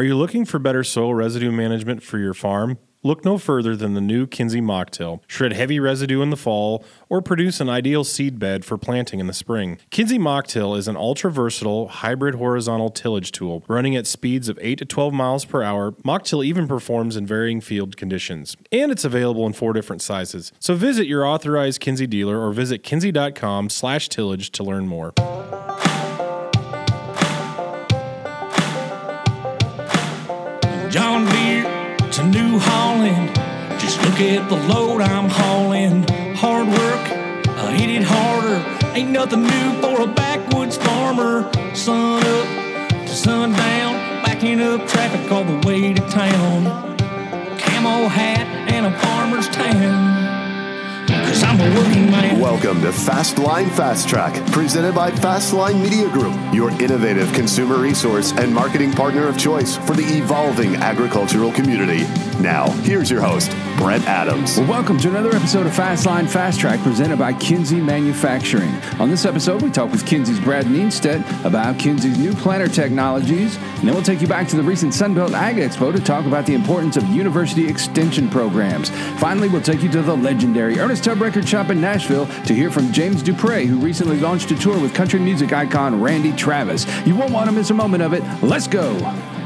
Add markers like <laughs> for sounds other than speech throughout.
Are you looking for better soil residue management for your farm? Look no further than the new Kinze Mocktill. Shred heavy residue in the fall or produce an ideal seed bed for planting in the spring. Kinze Mocktill is an ultra versatile hybrid horizontal tillage tool running at speeds of 8 to 12 miles per hour. Mach Till even performs in varying field conditions. And it's available in four different sizes. So visit your authorized Kinze dealer or visit kinze.com slash tillage to learn more. Holland. Just look at the load I'm hauling. Hard work, I hit it harder. Ain't nothing new for a backwoods farmer. Sun up to sundown, backing up traffic all the way to town. Camo hat and a farmer's tan. Cause I'm a working man. Welcome to Fastline Fast Track, presented by Fastline Media Group, your innovative consumer resource and marketing partner of choice for the evolving agricultural community. Now, here's your host, Brent Adams. Well, welcome to another episode of Fastline Fast Track presented by Kinze Manufacturing. On this episode, we talk with Kinze's Brad Neenstedt about Kinze's new planter technologies, and then we'll take you back to the recent Sunbelt Ag Expo to talk about the importance of university extension programs. Finally, we'll take you to the legendary Ernest Tubb Record Shop in Nashville to hear from James Dupre, who recently launched a tour with country music icon Randy Travis. You won't want to miss a moment of it. Let's go!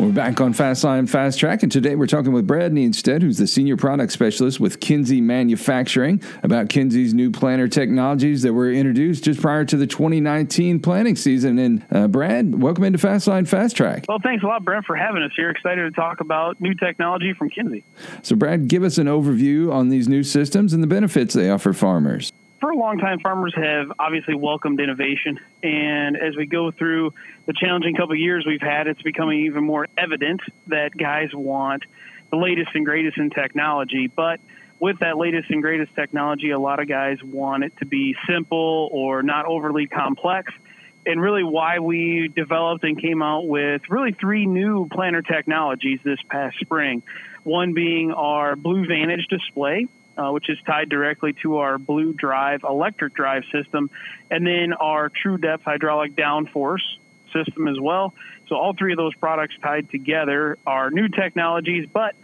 We're back on Fastline Fast Track, and today we're talking with Brad Neenstedt, who's the Senior Product Specialist with Kinze Manufacturing, about Kinze's new planter technologies that were introduced just prior to the 2019 planting season. And uh, Brad, welcome into Fastline Fast Track. Well, thanks a lot, Brent, for having us here. Excited to talk about new technology from Kinze. So, Brad, give us an overview on these new systems and the benefits they offer farmers for a long time, farmers have obviously welcomed innovation. And as we go through the challenging couple years we've had, it's becoming even more evident that guys want the latest and greatest in technology. But with that latest and greatest technology, a lot of guys want it to be simple or not overly complex. And really, why we developed and came out with really three new planter technologies this past spring. One being our Blue Vantage display, uh, which is tied directly to our Blue Drive electric drive system, and then our True Depth hydraulic downforce system as well. So all three of those products tied together are new technologies, but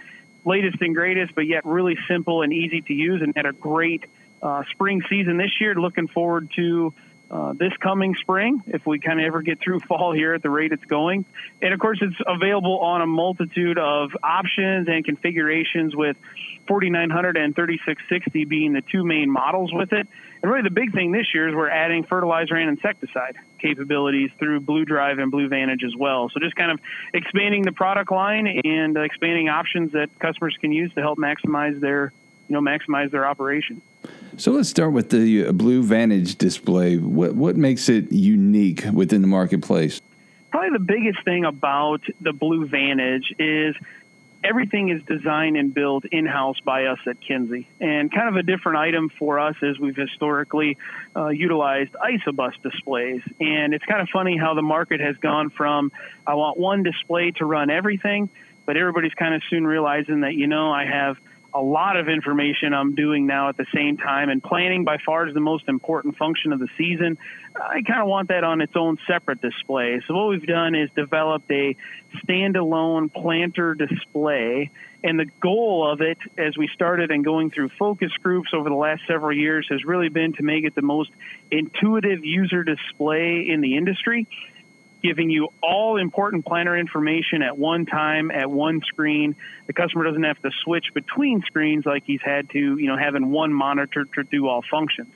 latest and greatest, but yet really simple and easy to use, and had a great uh, spring season this year. Looking forward to uh, this coming spring if we kind of ever get through fall here at the rate it's going. And of course, it's available on a multitude of options and configurations with 4900 and 3660 being the two main models with it. And really, the big thing this year is we're adding fertilizer and insecticide capabilities through Blue Drive and Blue Vantage as well. So just kind of expanding the product line and expanding options that customers can use to help maximize their, you know, maximize their operation. So let's start with the uh, Blue Vantage display. What what makes it unique within the marketplace? Probably the biggest thing about the Blue Vantage is everything is designed and built in house by us at Kinze. And kind of a different item for us is we've historically uh, utilized isobus displays. And it's kind of funny how the market has gone from I want one display to run everything, but everybody's kind of soon realizing that, you know, I have a lot of information I'm doing now at the same time, and planning by far is the most important function of the season. I kind of want that on its own separate display. So, what we've done is developed a standalone planter display. And the goal of it, as we started and going through focus groups over the last several years, has really been to make it the most intuitive user display in the industry giving you all important planner information at one time at one screen. The customer doesn't have to switch between screens like he's had to, you know, having one monitor to do all functions.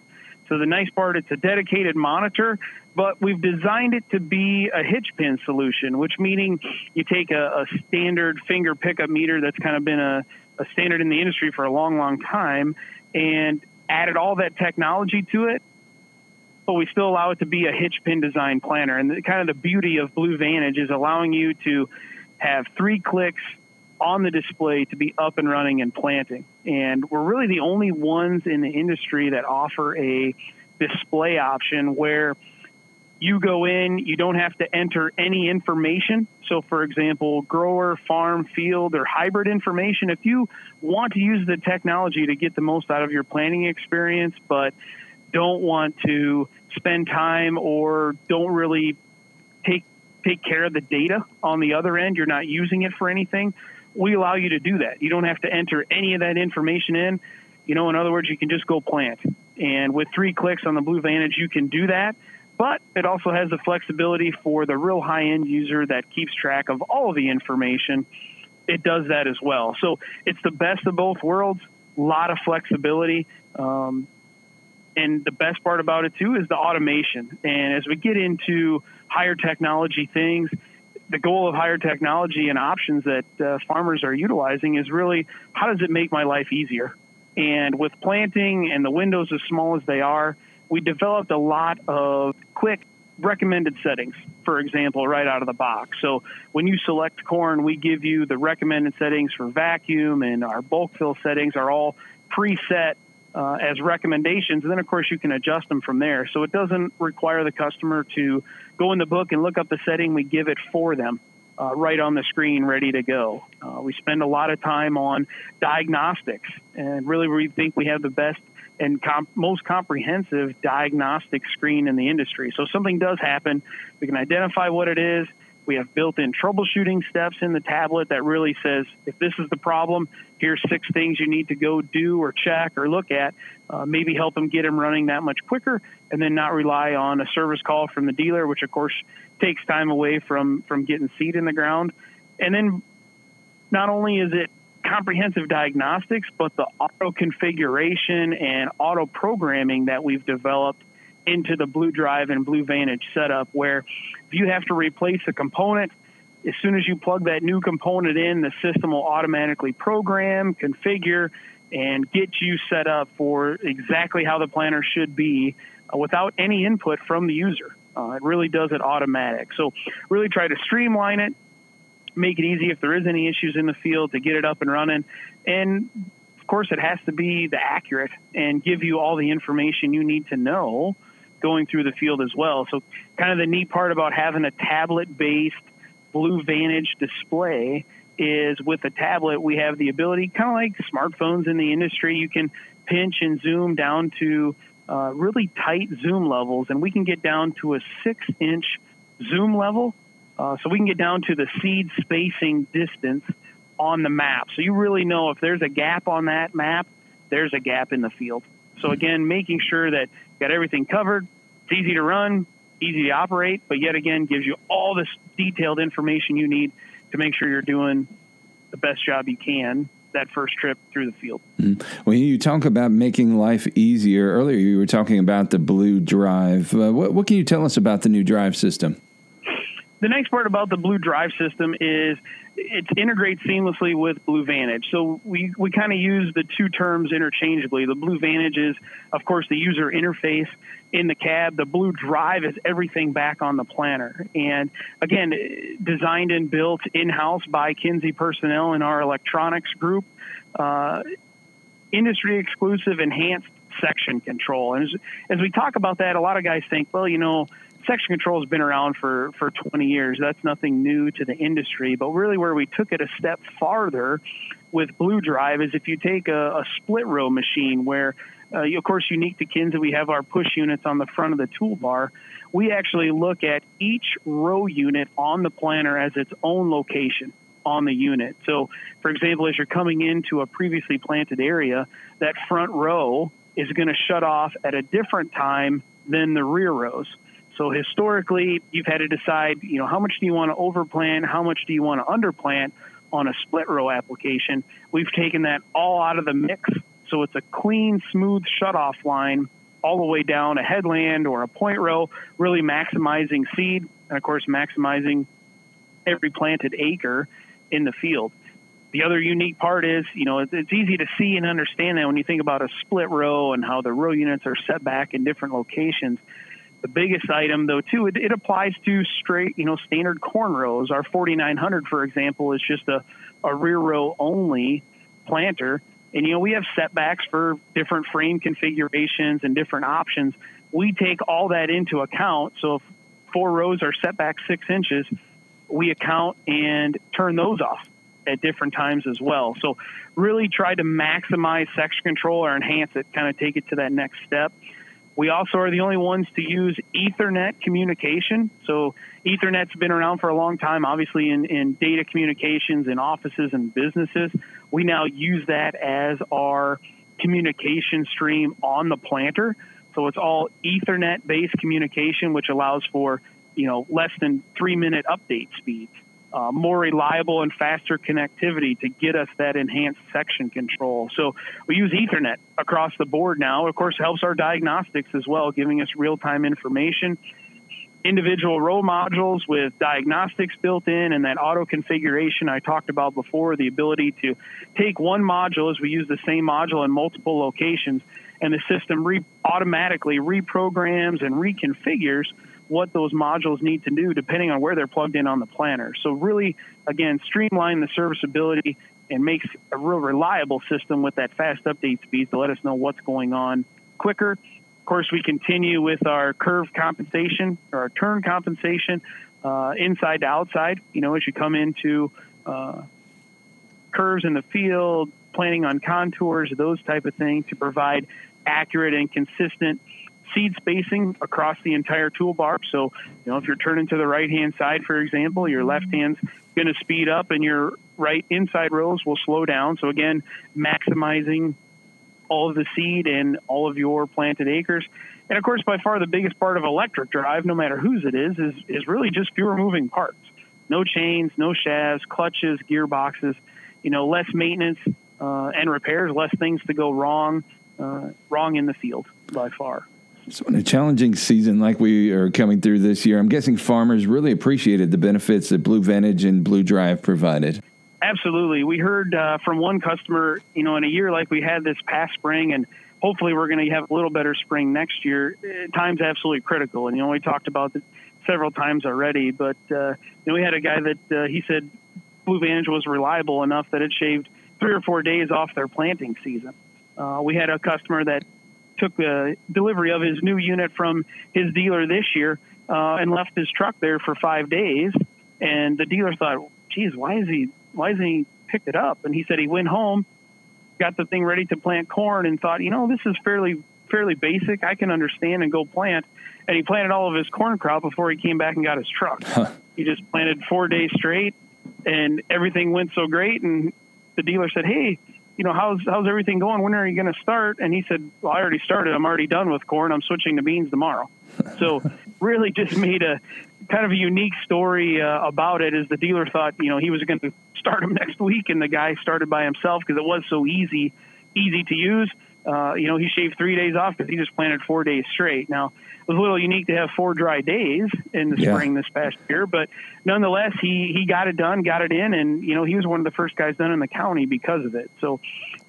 So the nice part, it's a dedicated monitor, but we've designed it to be a hitch pin solution, which meaning you take a, a standard finger pickup meter that's kind of been a, a standard in the industry for a long, long time and added all that technology to it we still allow it to be a hitch pin design planter. And the, kind of the beauty of Blue Vantage is allowing you to have three clicks on the display to be up and running and planting. And we're really the only ones in the industry that offer a display option where you go in, you don't have to enter any information. So, for example, grower, farm, field, or hybrid information. If you want to use the technology to get the most out of your planting experience, but don't want to spend time or don't really take take care of the data on the other end. You're not using it for anything. We allow you to do that. You don't have to enter any of that information in. You know, in other words, you can just go plant. And with three clicks on the Blue Vantage, you can do that. But it also has the flexibility for the real high end user that keeps track of all the information. It does that as well. So it's the best of both worlds. A lot of flexibility. Um, and the best part about it too is the automation. And as we get into higher technology things, the goal of higher technology and options that uh, farmers are utilizing is really how does it make my life easier? And with planting and the windows as small as they are, we developed a lot of quick recommended settings, for example, right out of the box. So when you select corn, we give you the recommended settings for vacuum, and our bulk fill settings are all preset uh, as recommendations. And then, of course, you can adjust them from there. So it doesn't require the customer to go in the book and look up the setting. We give it for them. Uh, right on the screen, ready to go. Uh, we spend a lot of time on diagnostics, and really, we think we have the best and comp- most comprehensive diagnostic screen in the industry. So, if something does happen, we can identify what it is, we have built-in troubleshooting steps in the tablet that really says if this is the problem, here's six things you need to go do or check or look at. Uh, maybe help them get them running that much quicker, and then not rely on a service call from the dealer, which of course takes time away from from getting seed in the ground. And then not only is it comprehensive diagnostics, but the auto configuration and auto programming that we've developed into the Blue Drive and Blue Vantage setup where if you have to replace a component, as soon as you plug that new component in, the system will automatically program, configure, and get you set up for exactly how the planner should be uh, without any input from the user. Uh, it really does it automatic. So, really try to streamline it, make it easy if there is any issues in the field to get it up and running. And of course, it has to be the accurate and give you all the information you need to know going through the field as well. So, kind of the neat part about having a tablet based Blue Vantage display is with a tablet, we have the ability, kind of like smartphones in the industry, you can pinch and zoom down to uh, really tight zoom levels, and we can get down to a six inch zoom level. Uh, so we can get down to the seed spacing distance on the map. So you really know if there's a gap on that map, there's a gap in the field. So again, making sure that got everything covered. It's easy to run, easy to operate, but yet again gives you all this detailed information you need to make sure you're doing the best job you can that first trip through the field. Mm-hmm. When you talk about making life easier, earlier you were talking about the Blue Drive. Uh, what, what can you tell us about the new drive system? The next part about the Blue Drive system is it integrates seamlessly with Blue Vantage. So we, we kind of use the two terms interchangeably. The Blue Vantage is, of course, the user interface in the cab. The Blue Drive is everything back on the planter. And again, designed and built in house by Kinze personnel in our electronics group. Uh, industry exclusive enhanced section control. And as, as we talk about that, a lot of guys think, well, you know, section control has been around for, for 20 years. That's nothing new to the industry. But really, where we took it a step farther with Blue Drive is if you take a, a split row machine where, uh, of course, unique to Kinze, we have our push units on the front of the toolbar. We actually look at each row unit on the planter as its own location on the unit. So, for example, as you're coming into a previously planted area, that front row is going to shut off at a different time than the rear rows. So historically, you've had to decide, you know, how much do you want to overplant, how much do you want to underplant on a split row application. We've taken that all out of the mix, so it's a clean, smooth shutoff line all the way down a headland or a point row, really maximizing seed and of course maximizing every planted acre in the field. The other unique part is, you know, it's easy to see and understand that when you think about a split row and how the row units are set back in different locations the biggest item, though, too, it, it, applies to straight, you know, standard corn rows. Our 4900, for example, is just a, a rear row only planter. And, you know, we have setbacks for different frame configurations and different options. We take all that into account. So if four rows are set back six inches, we account and turn those off at different times as well. So really try to maximize section control or enhance it, kind of take it to that next step. We also are the only ones to use Ethernet communication. So Ethernet's been around for a long time, obviously in, in data communications in offices and businesses. We now use that as our communication stream on the planter. So it's all Ethernet based communication, which allows for you know less than three minute update speeds uh, more reliable and faster connectivity to get us that enhanced section control. So we use Ethernet across the board now. Of course, helps our diagnostics as well, giving us real time information. Individual row modules with diagnostics built in and that auto configuration I talked about before, the ability to take one module as we use the same module in multiple locations, and the system re- automatically reprograms and reconfigures what those modules need to do depending on where they're plugged in on the planner. So really, again, streamline the serviceability and makes a real reliable system with that fast update speed to let us know what's going on quicker. Of course, we continue with our curve compensation or our turn compensation uh, inside to outside. You know, as you come into uh, curves in the field, planning on contours, those type of things to provide accurate and consistent seed spacing across the entire toolbar. So, you know, if you're turning to the right hand side, for example, your left hand's going to speed up and your right inside rows will slow down. So, again, maximizing all of the seed and all of your planted acres. And of course, by far the biggest part of electric drive, no matter whose it is, is, is really just fewer moving parts. No chains, no shafts, clutches, gearboxes, you know, less maintenance uh, and repairs, less things to go wrong, uh, wrong in the field by far. So, in a challenging season like we are coming through this year, I'm guessing farmers really appreciated the benefits that Blue Vantage and Blue Drive provided. Absolutely. We heard uh, from one customer, you know, in a year like we had this past spring, and hopefully we're going to have a little better spring next year. Uh, time's absolutely critical. And, you know, we talked about it several times already, but, uh, you know, we had a guy that uh, he said Blue Vantage was reliable enough that it shaved three or four days off their planting season. Uh, we had a customer that took the delivery of his new unit from his dealer this year uh, and left his truck there for five days. And the dealer thought, "Geez, why is he? Why isn't he picked it up?" And he said he went home, got the thing ready to plant corn, and thought, "You know, this is fairly fairly basic. I can understand and go plant." And he planted all of his corn crop before he came back and got his truck. Huh. He just planted four days straight, and everything went so great. And the dealer said, "Hey." You know, how's how's everything going? When are you going to start? And he said, well, I already started. I'm already done with corn. I'm switching to beans tomorrow. so <laughs> really just made a kind of a unique story uh, about it. Is the dealer thought, you know, he was going to start him next week, and the guy started by himself because it was so easy, easy to use. Uh, you know, he shaved three days off because he just planted four days straight. Now, it was a little unique to have four dry days in the yeah. spring this past year, but nonetheless, he he got it done, got it in, and you know, he was one of the first guys done in the county because of it. So,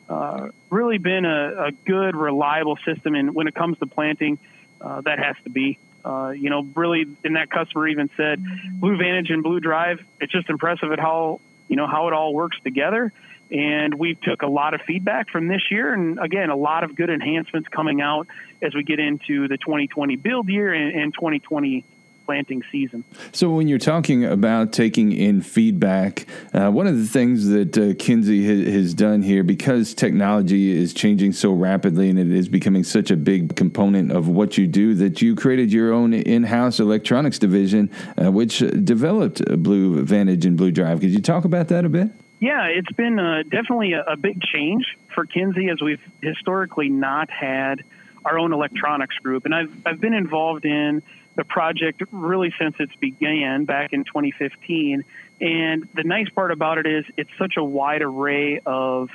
uh, really been a, a, good, reliable system. And when it comes to planting, uh, that has to be. Uh, you know, really, and that customer even said, Blue Vantage and Blue Drive. It's just impressive at how you know how it all works together and we took a lot of feedback from this year and again a lot of good enhancements coming out as we get into the 2020 build year and, and 2020 planting season. So, when you're talking about taking in feedback, uh, one of the things that uh, Kinze ha- has done here, because technology is changing so rapidly and it is becoming such a big component of what you do, that you created your own in house electronics division, uh, which developed Blue Vantage and Blue Drive. Could you talk about that a bit? Yeah, it's been uh, definitely a, a, big change for Kinze as we've historically not had our own electronics group. And I've, I've been involved in the project really since its began back in 2015. And the nice part about it is it's such a wide array of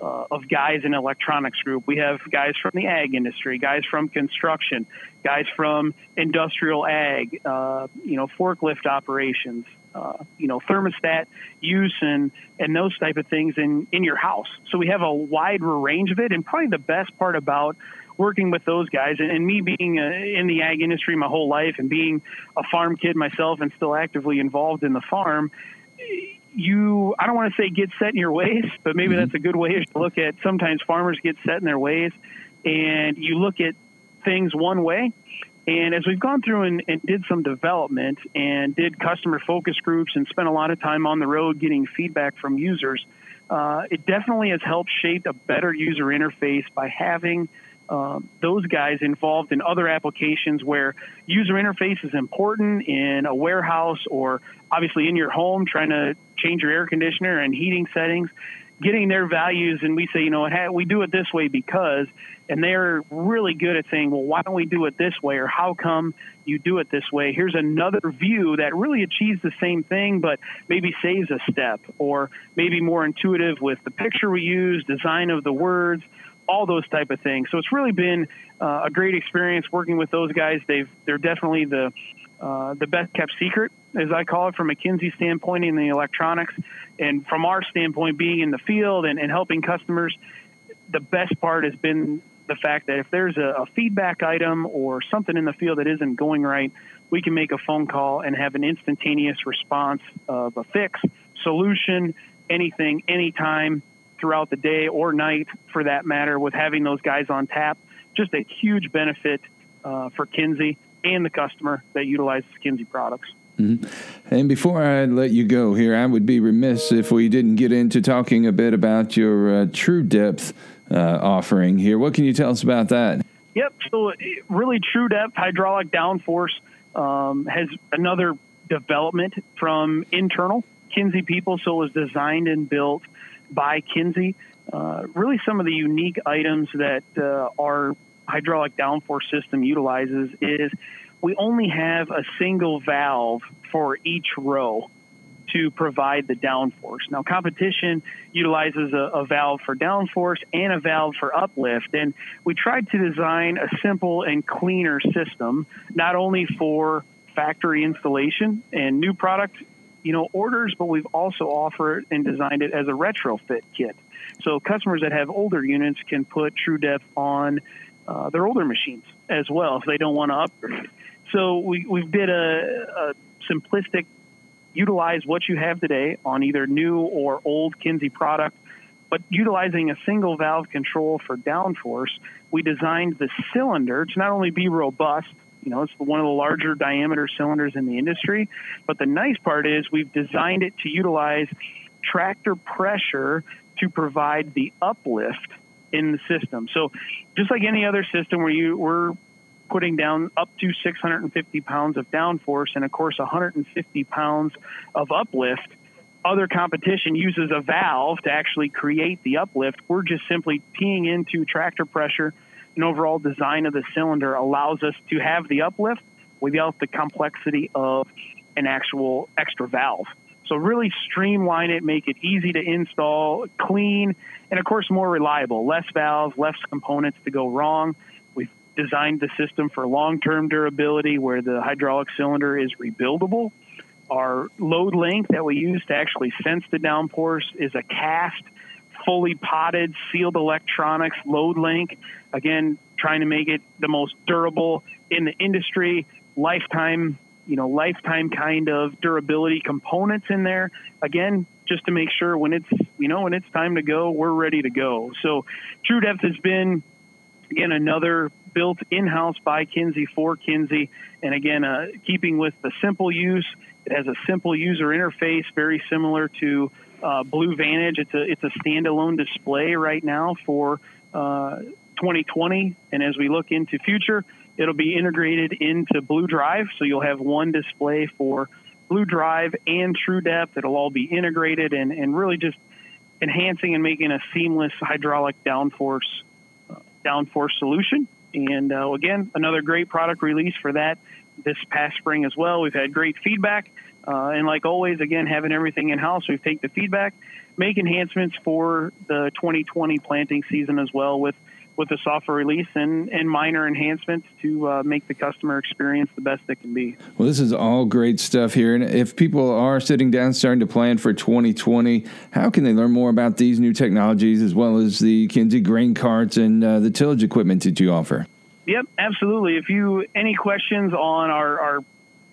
uh, of guys in electronics group. We have guys from the ag industry, guys from construction, guys from industrial ag, uh, you know, forklift operations, uh, you know, thermostat use and and those type of things in in your house. So we have a wide range of it, and probably the best part about working with those guys and, and me being uh, in the ag industry my whole life and being a farm kid myself and still actively involved in the farm you i don't want to say get set in your ways <laughs> but maybe mm-hmm. that's a good way to look at sometimes farmers get set in their ways and you look at things one way and as we've gone through and, and, did some development and did customer focus groups and spent a lot of time on the road getting feedback from users, uh, it definitely has helped shape a better user interface by having um, those guys involved in other applications where user interface is important in a warehouse or obviously in your home trying to change your air conditioner and heating settings getting their values and we say you know hey, we do it this way because and they're really good at saying well why don't we do it this way or how come you do it this way here's another view that really achieves the same thing but maybe saves a step or maybe more intuitive with the picture we use design of the words all those type of things. So it's really been uh, a great experience working with those guys. They've they're definitely the uh, the best kept secret, as I call it, from a Kinze standpoint in the electronics, and from our standpoint, being in the field and, and helping customers. The best part has been the fact that if there's a, a feedback item or something in the field that isn't going right, we can make a phone call and have an instantaneous response of a fix, solution, anything, anytime throughout the day or night, for that matter, with having those guys on tap. Just a huge benefit uh, for Kinze and the customer that utilizes Kinze products. Mm-hmm. And before I let you go here, I would be remiss if we didn't get into talking a bit about your uh, True Depth uh, offering here. What can you tell us about that? Yep. So, really, True Depth hydraulic downforce um, has another development from internal Kinze people. So, it was designed and built by Kinze. Uh, really, some of the unique items that uh, our hydraulic downforce system utilizes is we only have a single valve for each row to provide the downforce. Now, competition utilizes a, a, valve for downforce and a valve for uplift, and we tried to design a simple and cleaner system, not only for factory installation and new product you know, orders, but we've also offered and designed it as a retrofit kit. So customers that have older units can put True Depth on uh, their older machines as well if they don't want to upgrade. So we we did a, a simplistic utilize what you have today on either new or old Kinze product, but utilizing a single valve control for downforce, we designed the cylinder to not only be robust you know, it's one of the larger diameter cylinders in the industry. But the nice part is we've designed it to utilize tractor pressure to provide the uplift in the system. So just like any other system where you we're putting down up to 650 pounds of downforce and of course 150 pounds of uplift, other competition uses a valve to actually create the uplift. We're just simply peeing into tractor pressure and overall design of the cylinder allows us to have the uplift without the complexity of an actual extra valve. So really streamline it, make it easy to install, clean, and of course more reliable. Less valves, less components to go wrong. Designed the system for long-term durability where the hydraulic cylinder is rebuildable. Our load link that we use to actually sense the downforce is a cast fully potted, sealed electronics load link. Again, trying to make it the most durable in the industry. Lifetime, you know, lifetime kind of durability components in there. Again, just to make sure when it's, you know, when it's time to go, we're ready to go. So True Depth has been, again, another built in-house by Kinze for Kinze. And again, uh, keeping with the simple use, it has a simple user interface, very similar to uh, Blue Vantage. It's a it's a standalone display right now for uh, 2020, and as we look into future, it'll be integrated into Blue Drive. So you'll have one display for Blue Drive and True Depth. It'll all be integrated and and really just enhancing and making a seamless hydraulic downforce uh, downforce solution. And uh, again, another great product release for that this past spring as well. We've had great feedback. Uh, and like always, again, having everything in house, we take the feedback, make enhancements for the 2020 planting season as well with with the software release and, and minor enhancements to uh, make the customer experience the best it can be. Well, this is all great stuff here. And if people are sitting down starting to plan for 2020, how can they learn more about these new technologies as well as the Kinze grain carts and uh, the tillage equipment that you offer? Yep, absolutely. If you any questions on our, our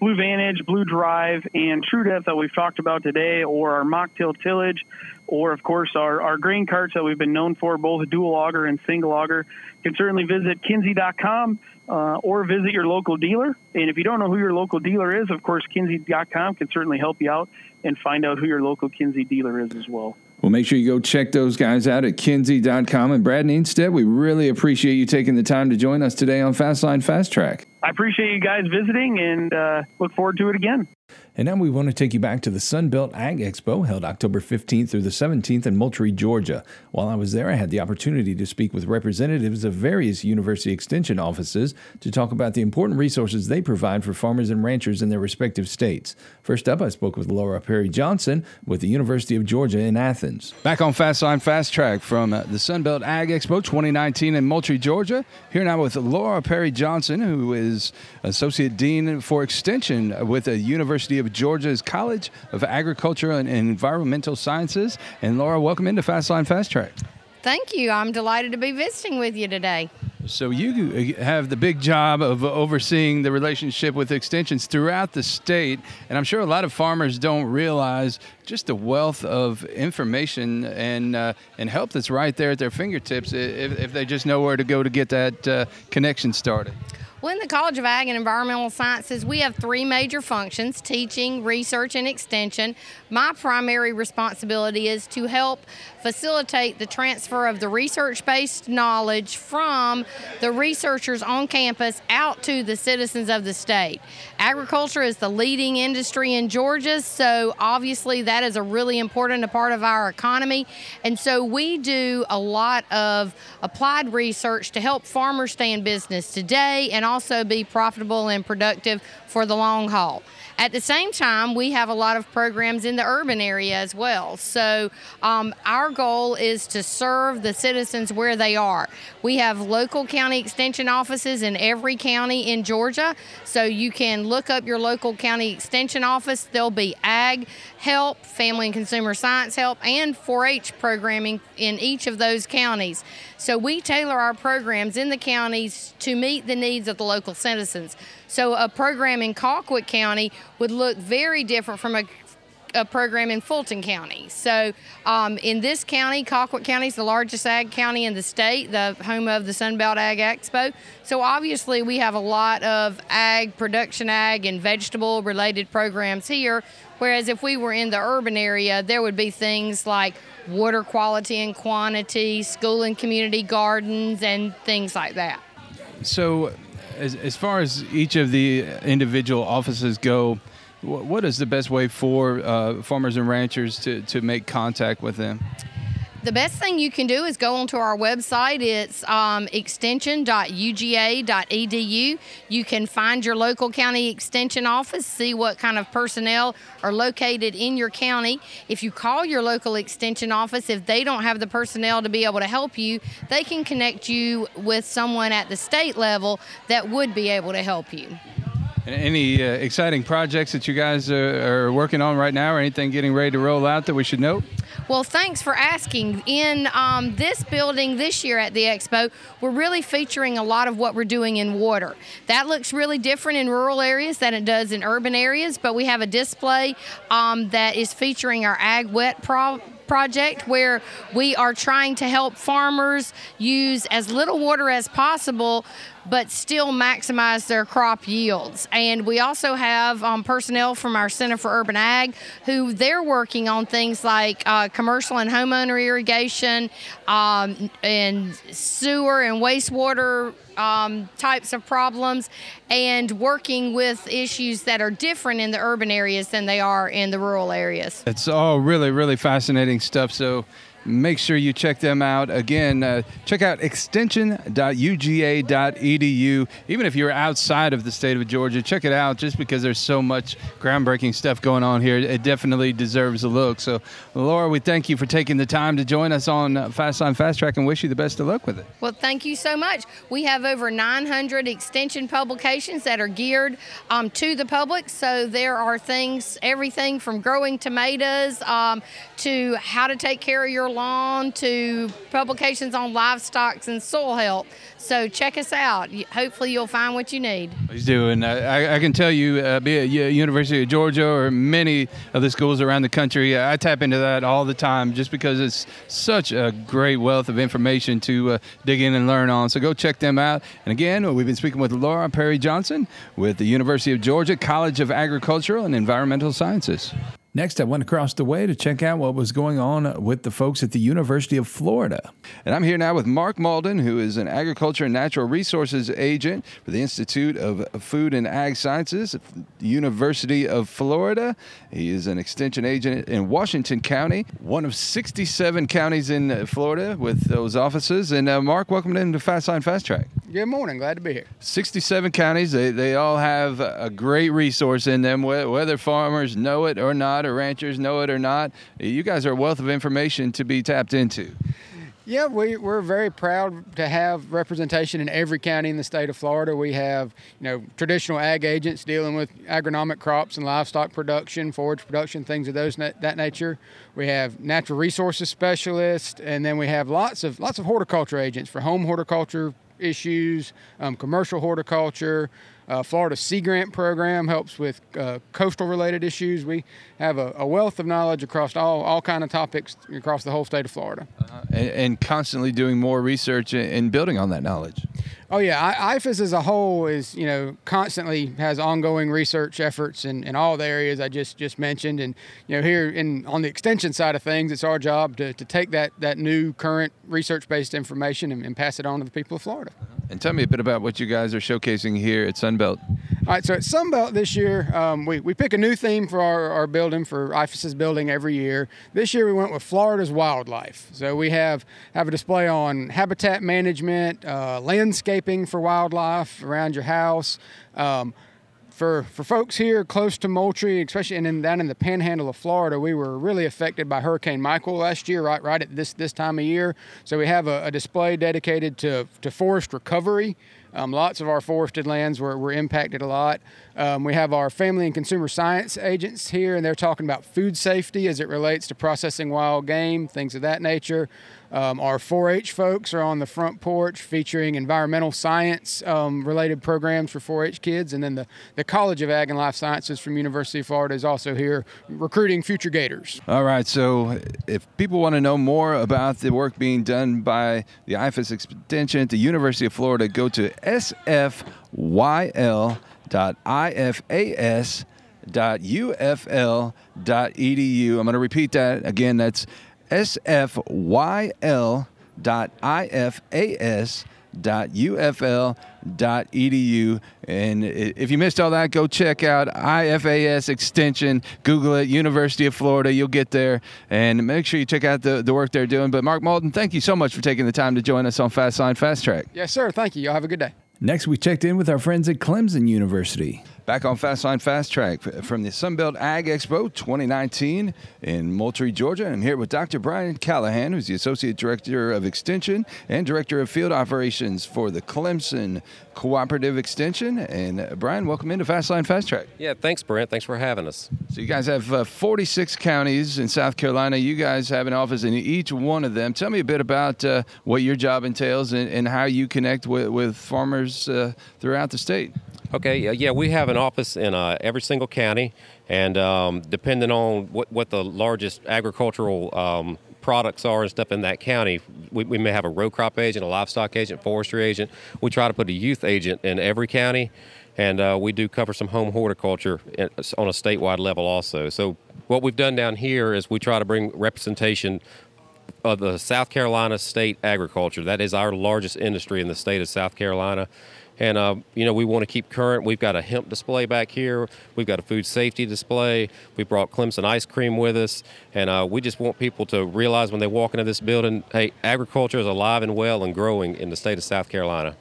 Blue Vantage, Blue Drive, and True Depth that we've talked about today, or our Mach Till tillage, or of course our, our grain carts that we've been known for, both dual auger and single auger, can certainly visit kinze.com uh, or visit your local dealer. And if you don't know who your local dealer is, of course, kinze.com can certainly help you out and find out who your local Kinze dealer is as well. Well, make sure you go check those guys out at kinze.com. And Brad Neenstedt, we really appreciate you taking the time to join us today on Fastline Fast Track. I appreciate you guys visiting and uh, look forward to it again. And now we want to take you back to the Sunbelt Ag Expo held October 15th through the 17th in Moultrie, Georgia. While I was there, I had the opportunity to speak with representatives of various university extension offices to talk about the important resources they provide for farmers and ranchers in their respective states. First up, I spoke with Laura Perry Johnson with the University of Georgia in Athens. Back on Fastline Fast Track from uh, the Sunbelt Ag Expo 2019 in Moultrie, Georgia. Here now with Laura Perry Johnson, who is Associate Dean for Extension with the University of Georgia's College of Agriculture and Environmental Sciences. And Laura, welcome into Fastline Fast Track. Thank you. I'm delighted to be visiting with you today. So you have the big job of overseeing the relationship with extensions throughout the state, and I'm sure a lot of farmers don't realize just the wealth of information and uh, and help that's right there at their fingertips if, if, they just know where to go to get that uh, connection started. Well, in the College of Ag and Environmental Sciences, we have three major functions teaching, research, and extension. My primary responsibility is to help facilitate the transfer of the research based knowledge from the researchers on campus out to the citizens of the state. Agriculture is the leading industry in Georgia, so obviously that is a really important part of our economy. And so we do a lot of applied research to help farmers stay in business today and also be profitable and productive for the long haul. At the same time, we have a lot of programs in the urban area as well. So, um, our goal is to serve the citizens where they are. We have local county extension offices in every county in Georgia. So, you can look up your local county extension office. There'll be ag help, family and consumer science help, and 4 H programming in each of those counties. So, we tailor our programs in the counties to meet the needs of the local citizens. So a program in Colquitt County would look very different from a a program in Fulton County. So, um, in this county, Colquitt County is the largest ag county in the state, the home of the Sunbelt Ag Expo. So, obviously, we have a lot of ag, production ag, and vegetable related programs here. Whereas, if we were in the urban area, there would be things like water quality and quantity, school and community gardens, and things like that. So, as, as far as each of the individual offices go, what is the best way for uh, farmers and ranchers to, to make contact with them? The best thing you can do is go onto our website. It's um, extension.uga.edu. You can find your local county extension office, see what kind of personnel are located in your county. If you call your local extension office, if they don't have the personnel to be able to help you, they can connect you with someone at the state level that would be able to help you. Any uh, exciting projects that you guys are, are, working on right now, or anything getting ready to roll out that we should know? Well, thanks for asking. In um, this building this year at the expo, we're really featuring a lot of what we're doing in water. That looks really different in rural areas than it does in urban areas, but we have a display um, that is featuring our ag wet pro- project where we are trying to help farmers use as little water as possible but still maximize their crop yields. And we also have um, personnel from our Center for Urban Ag who they're working on things like uh, commercial and homeowner irrigation um, and sewer and wastewater um, types of problems and working with issues that are different in the urban areas than they are in the rural areas. It's all really, really fascinating stuff. So make sure you check them out. Again, uh, check out extension.uga.edu. Even if you're outside of the state of Georgia, check it out just because there's so much groundbreaking stuff going on here. It definitely deserves a look. So, Laura, we thank you for taking the time to join us on Fastline Fast Track and wish you the best of luck with it. Well, thank you so much. We have over 900 extension publications that are geared um, to the public. So, there are things, everything from growing tomatoes um, to how to take care of your lawn to publications on livestock and soil health. So check us out. Hopefully, you'll find what you need. Please do. And uh, I, I, can tell you, uh, be it University of Georgia or many of the schools around the country, I tap into that all the time just because it's such a great wealth of information to uh, dig in and learn on. So go check them out. And again, we've been speaking with Laura Perry Johnson with the University of Georgia College of Agricultural and Environmental Sciences. Next, I went across the way to check out what was going on with the folks at the University of Florida. And I'm here now with Mark Mauldin, who is an agriculture and natural resources agent for the Institute of Food and Ag Sciences at the University of Florida. He is an extension agent in Washington County, one of 67 counties in Florida with those offices. And uh, Mark, welcome into Fastline Fast Track. Good morning. Glad to be here. 67 counties, they, they all have a great resource in them, whether farmers know it or not, or ranchers know it or not. You guys are a wealth of information to be tapped into. Yeah, we, we're very proud to have representation in every county in the state of Florida. We have, you know, traditional ag agents dealing with agronomic crops and livestock production, forage production, things of those that nature. We have natural resources specialists, and then we have lots of lots of horticulture agents for home horticulture, issues, um, commercial horticulture. Uh, Florida Sea Grant program helps with uh, coastal related issues. We have a, a, wealth of knowledge across all, all kind of topics across the whole state of Florida. Uh, and, and, constantly doing more research and building on that knowledge. Oh yeah, I, IFAS as a whole is you know constantly has ongoing research efforts in, in all the areas I just just mentioned, and you know here in on the extension side of things, it's our job to, to take that that new current research based information and, and pass it on to the people of Florida. And tell me a bit about what you guys are showcasing here at Sunbelt. All right, so at Sunbelt this year, um, we, we pick a new theme for our, our building, for IFAS's building every year. This year we went with Florida's wildlife. So we have, have a display on habitat management, uh, landscaping for wildlife around your house. Um, for, for folks here close to Moultrie, especially and in, down in the panhandle of Florida, we were really affected by Hurricane Michael last year, right right at this this time of year. So we have a, a display dedicated to, to forest recovery. Um, lots of our forested lands were, were impacted a lot. Um, we have our family and consumer science agents here, and they're talking about food safety as it relates to processing wild game, things of that nature. Um, our 4 H folks are on the front porch featuring environmental science um, related programs for 4 H kids. And then the, the College of Ag and Life Sciences from University of Florida is also here recruiting future Gators. All right. So if people want to know more about the work being done by the IFAS Extension at the University of Florida, go to sfyl.ifas.ufl.edu. I'm going to repeat that again. That's sfyl.ifas.ufl.edu. And if you missed all that, go check out IFAS Extension. Google it, University of Florida. You'll get there. And make sure you check out the, the work they're doing. But Mark Mauldin, thank you so much for taking the time to join us on Fastline Fast Track. Yes, sir. Thank you. Y'all have a good day. Next, we checked in with our friends at Clemson University. Back on Fastline Fast Track from the Sunbelt Ag Expo 2019 in Moultrie, Georgia. I'm here with Dr. Brian Callahan, who's the Associate Director of Extension and Director of Field Operations for the Clemson Cooperative Extension. And uh, Brian, welcome into Fastline Fast Track. Yeah, thanks, Brent. Thanks for having us. So you guys have uh, 46 counties in South Carolina. You guys have an office in each one of them. Tell me a bit about uh, what your job entails and, and, how you connect with, with farmers uh, throughout the state. Okay, yeah, we have an office in uh, every single county, and um, depending on what, what the largest agricultural um, products are and stuff in that county, we, we, may have a row crop agent, a livestock agent, forestry agent. We try to put a youth agent in every county, and uh, we do cover some home horticulture on a statewide level also. So what we've done down here is we try to bring representation of the South Carolina state agriculture. That is our largest industry in the state of South Carolina. And, uh, you know, we want to keep current. We've got a hemp display back here. We've got a food safety display. We brought Clemson ice cream with us. And uh, we just want people to realize when they walk into this building, hey, agriculture is alive and well and growing in the state of South Carolina.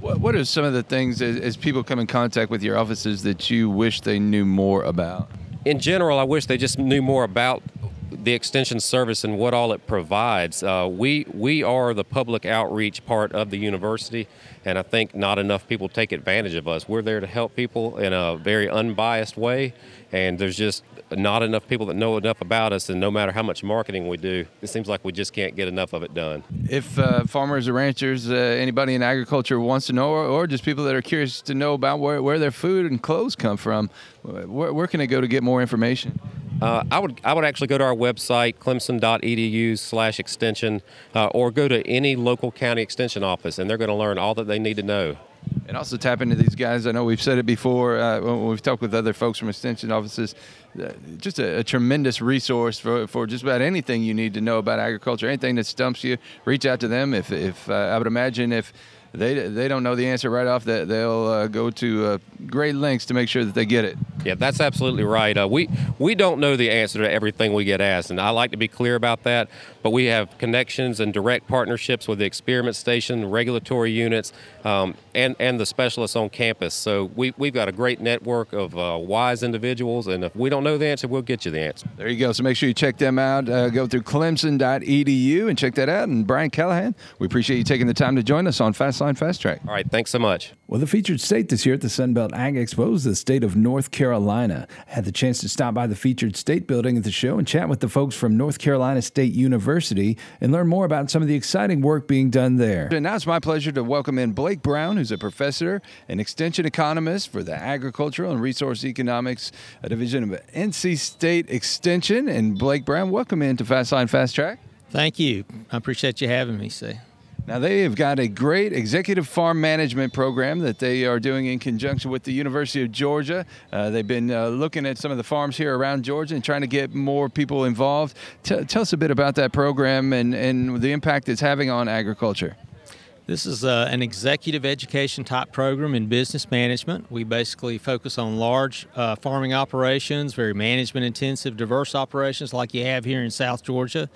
What are some of the things as, as people come in contact with your offices that you wish they knew more about? In general, I wish they just knew more about the extension service and what all it provides. Uh, we we are the public outreach part of the university, and I think not enough people take advantage of us. We're there to help people in a very unbiased way, and there's just not enough people that know enough about us. And no matter how much marketing we do, it seems like we just can't get enough of it done. If uh, farmers or ranchers, uh, anybody in agriculture wants to know, or, or, just people that are curious to know about where, where their food and clothes come from, where, where can they go to get more information? Uh, I would I would actually go to our website clemson.edu slash extension uh, or go to any local county extension office and they're going to learn all that they need to know. And also tap into these guys. I know we've said it before uh, when we've talked with other folks from extension offices. Uh, just a, a, tremendous resource for, for just about anything you need to know about agriculture. Anything that stumps you, reach out to them. If, if uh, I would imagine if they they don't know the answer right off. That they'll uh, go to uh, great lengths to make sure that they get it. Yeah, that's absolutely right. Uh, we we don't know the answer to everything we get asked, and I like to be clear about that. But we have connections and direct partnerships with the experiment station, regulatory units, um, and and the specialists on campus. So we we've got a great network of uh, wise individuals, and if we don't know the answer, we'll get you the answer. There you go. So make sure you check them out. Uh, go through Clemson.edu and check that out. And Brian Callahan, we appreciate you taking the time to join us on Fast Fast Track. All right, thanks so much. Well, the featured state this year at the Sunbelt Ag Expo is the state of North Carolina. I had the chance to stop by the featured state building at the show and chat with the folks from North Carolina State University and learn more about some of the exciting work being done there. And now it's my pleasure to welcome in Blake Brown, who's a professor and extension economist for the Agricultural and Resource Economics Division of NC State Extension. And Blake Brown, welcome into Fastline Fast Track. Thank you. I appreciate you having me, See. Now, they have got a great executive farm management program that they are doing in conjunction with the University of Georgia. Uh, they've been uh, looking at some of the farms here around Georgia and trying to get more people involved. T- tell us a bit about that program and, and the impact it's having on agriculture. This is uh, an executive education type program in business management. We basically focus on large uh, farming operations, very management intensive, diverse operations like you have here in South Georgia.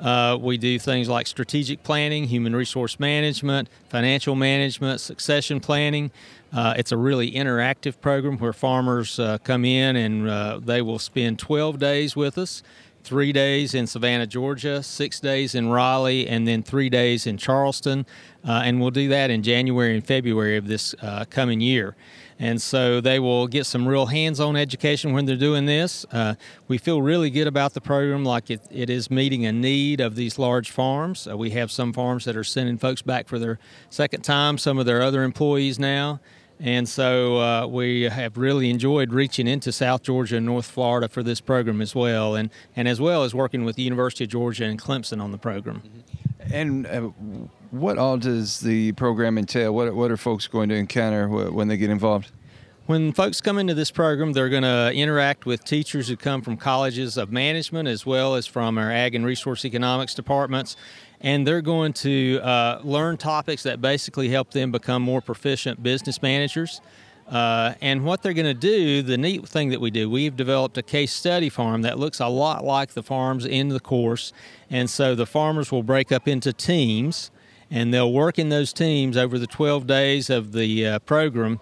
Uh, we do things like strategic planning, human resource management, financial management, succession planning. Uh, it's a really interactive program where farmers uh, come in and uh, they will spend 12 days with us three days in Savannah, Georgia, six days in Raleigh, and then three days in Charleston. Uh, and we'll do that in January and February of this uh, coming year. And so they will get some real hands on education when they're doing this. Uh, we feel really good about the program, like it, it is meeting a need of these large farms. Uh, we have some farms that are sending folks back for their second time, some of their other employees now. And so uh, we have really enjoyed reaching into South Georgia and North Florida for this program as well, and, and as well as working with the University of Georgia and Clemson on the program. And uh, what all does the program entail? What, what are folks going to encounter when they get involved? When folks come into this program, they're going to interact with teachers who come from colleges of management as well as from our ag and resource economics departments and they're going to uh, learn topics that basically help them become more proficient business managers. Uh, and what they're going to do, the neat thing that we do, we've developed a case study farm that looks a lot like the farms in the course. And so the farmers will break up into teams and they'll work in those teams over the 12 days of the uh, program.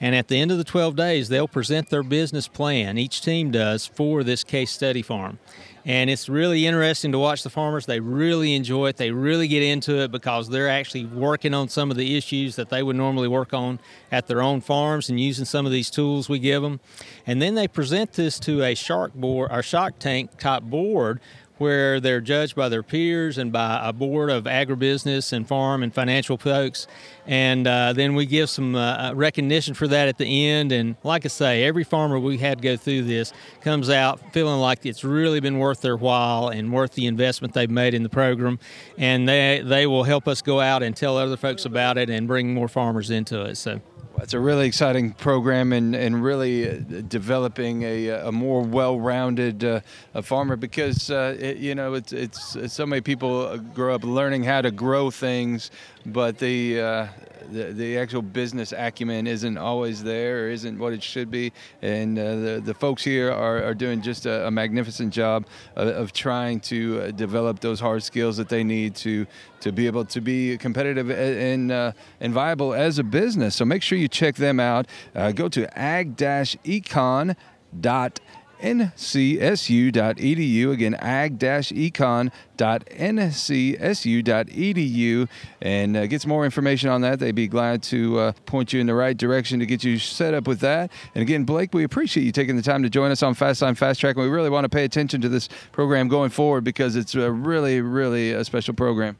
And at the end of the 12 days, they'll present their business plan, each team does, for this case study farm. And it's really interesting to watch the farmers. They really enjoy it. They really get into it because they're actually working on some of the issues that they would normally work on at their own farms and using some of these tools we give them. And then they present this to a shark board, or shark tank type board where they're judged by their peers and by a board of agribusiness and farm and financial folks. And uh, then we give some uh, recognition for that at the end. And like I say, every farmer we had go through this comes out feeling like it's really been worth their while and worth the investment they've made in the program. And they, they will help us go out and tell other folks about it and bring more farmers into it. So. It's a really exciting program and, and really uh, developing a, a more well-rounded uh, farmer because uh, it, you know it's, it's, it's so many people grow up learning how to grow things, but the uh, the, the actual business acumen isn't always there or isn't what it should be. And uh, the, the folks here are, are doing just a, a magnificent job of, of, trying to uh, develop those hard skills that they need to to be able to be competitive and, uh, and viable as a business. So make sure you check them out. Uh, go to ag-econ.com ncsu.edu. Again, ag-econ.ncsu.edu. And uh, get some more information on that. They'd be glad to uh, point you in the right direction to get you set up with that. And again, Blake, we appreciate you taking the time to join us on Fastline Fast Track. And we really want to pay attention to this program going forward because it's a really, really a special program.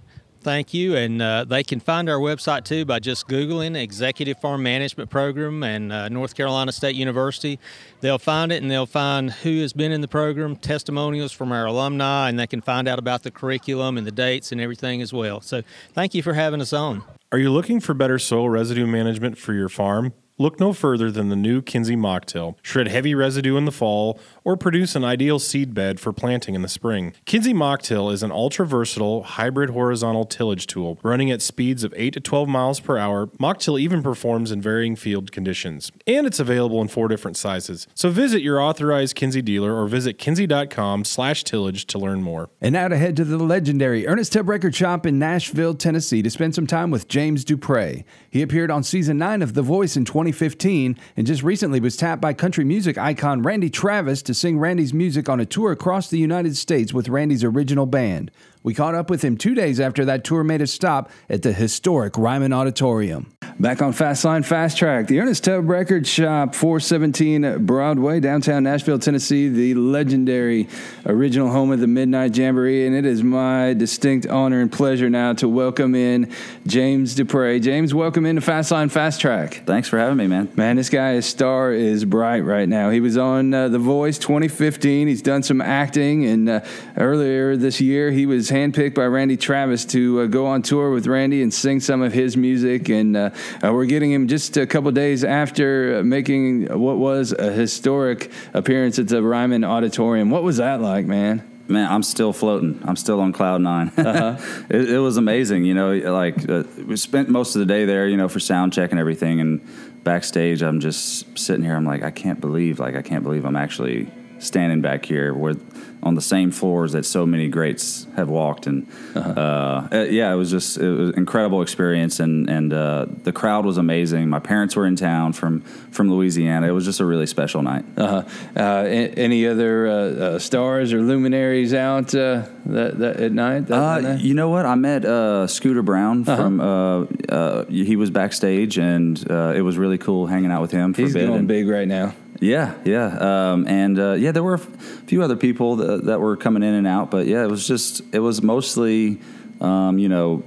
Thank you. And uh, they can find our website too by just Googling Executive Farm Management Program and uh, North Carolina State University. They'll find it and they'll find who has been in the program, testimonials from our alumni, and they can find out about the curriculum and the dates and everything as well. So thank you for having us on. Are you looking for better soil residue management for your farm? Look no further than the new Kinze Mocktail. Shred heavy residue in the fall or produce an ideal seed bed for planting in the spring. Kinze Mocktail is an ultra versatile hybrid horizontal tillage tool running at speeds of 8 to 12 miles per hour. Mach Till even performs in varying field conditions. And it's available in four different sizes. So visit your authorized Kinze dealer or visit kinze.com slash tillage to learn more. And now to head to the legendary Ernest Tubb Record Shop in Nashville, Tennessee to spend some time with James Dupre. He appeared on season 9 of The Voice in 2015 and just recently was tapped by country music icon Randy Travis to sing Randy's music on a tour across the United States with Randy's original band. We caught up with him two days after that tour made a stop at the historic Ryman Auditorium. Back on Fastline Fast Track, the Ernest Tubb Record Shop, 417 Broadway, downtown Nashville, Tennessee, the legendary original home of the Midnight Jamboree. And it is my distinct honor and pleasure now to welcome in James Dupre. James, welcome into Fastline Fast Track. Thanks for having me, man. Man, this guy, his star is bright right now. He was on uh, The Voice 2015. He's done some acting, and uh, earlier this year, he was handpicked by Randy Travis to uh, go on tour with Randy and sing some of his music. And uh, we're getting him just a couple days after making what was a historic appearance at the Ryman Auditorium. What was that like, man? Man, I'm still floating. I'm still on cloud 9 <laughs> uh-huh. it, it, was amazing. You know, like uh, we spent most of the day there, you know, for sound check and everything. And backstage, I'm just sitting here. I'm like, I can't believe, like, I can't believe I'm actually standing back here with on the same floors that so many greats have walked. And uh-huh. uh, yeah, it was just it was an incredible experience, and and uh, the crowd was amazing. My parents were in town from from Louisiana. It was just a really special night. Uh-huh. Uh, any other uh, uh, stars or luminaries out uh, that, that, at night? That, you know what? I met Scooter Brown uh-huh. from. he was backstage, and it was really cool hanging out with him. He's going big right now. Yeah, yeah, um, and uh, yeah, there were a few other people that, that, were coming in and out, but yeah, it was just it was mostly, um, you know,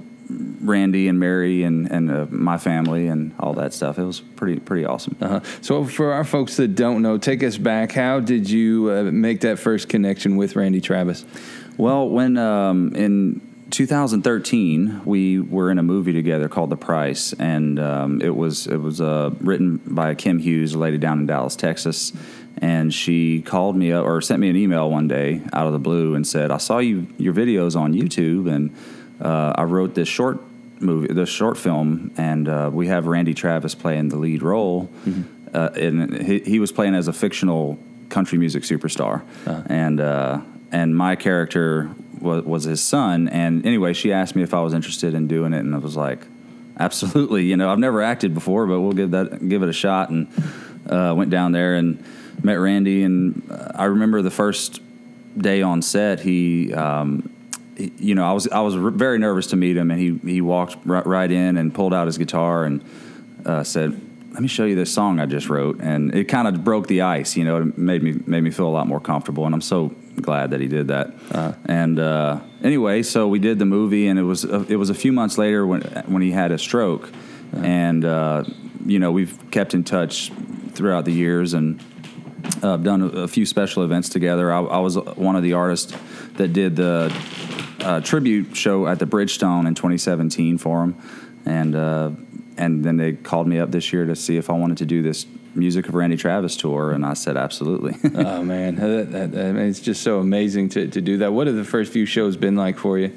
Randy and Mary and and uh, my family and all that stuff. It was pretty pretty awesome. Uh-huh. So for our folks that don't know, take us back. How did you uh, make that first connection with Randy Travis? Well, when um, in 2013, we were in a movie together called The Price, and um, it was it was uh, written by Kim Hughes, a lady down in Dallas, Texas, and she called me up or sent me an email one day out of the blue and said, "I saw you your videos on YouTube, and uh, I wrote this short movie, this short film, and uh, we have Randy Travis playing the lead role, mm-hmm. Uh, and he, he, was playing as a fictional country music superstar, uh-huh. and uh, and my character was, was his son. And anyway, she asked me if I was interested in doing it, and I was like, absolutely. You know, I've never acted before, but we'll give that give it a shot. And uh, went down there and met Randy. And uh, I remember the first day on set, he. Um, you know, I was I was very nervous to meet him, and he he walked right, right in and pulled out his guitar and uh, said, "Let me show you this song I just wrote." And it kind of broke the ice. You know, it made me made me feel a lot more comfortable, and I'm so glad that he did that. Uh, and uh, anyway, so we did the movie, and it was a, it was a few months later when when he had a stroke, uh, and uh, you know we've kept in touch throughout the years, and uh, done a, few special events together. I, I, was one of the artists that did the uh, tribute show at the Bridgestone in 2017 for him, and and then they called me up this year to see if I wanted to do this music of Randy Travis tour, and I said absolutely. <laughs> oh man, that, that, that, it's just so amazing to, to do that. What have the first few shows been like for you?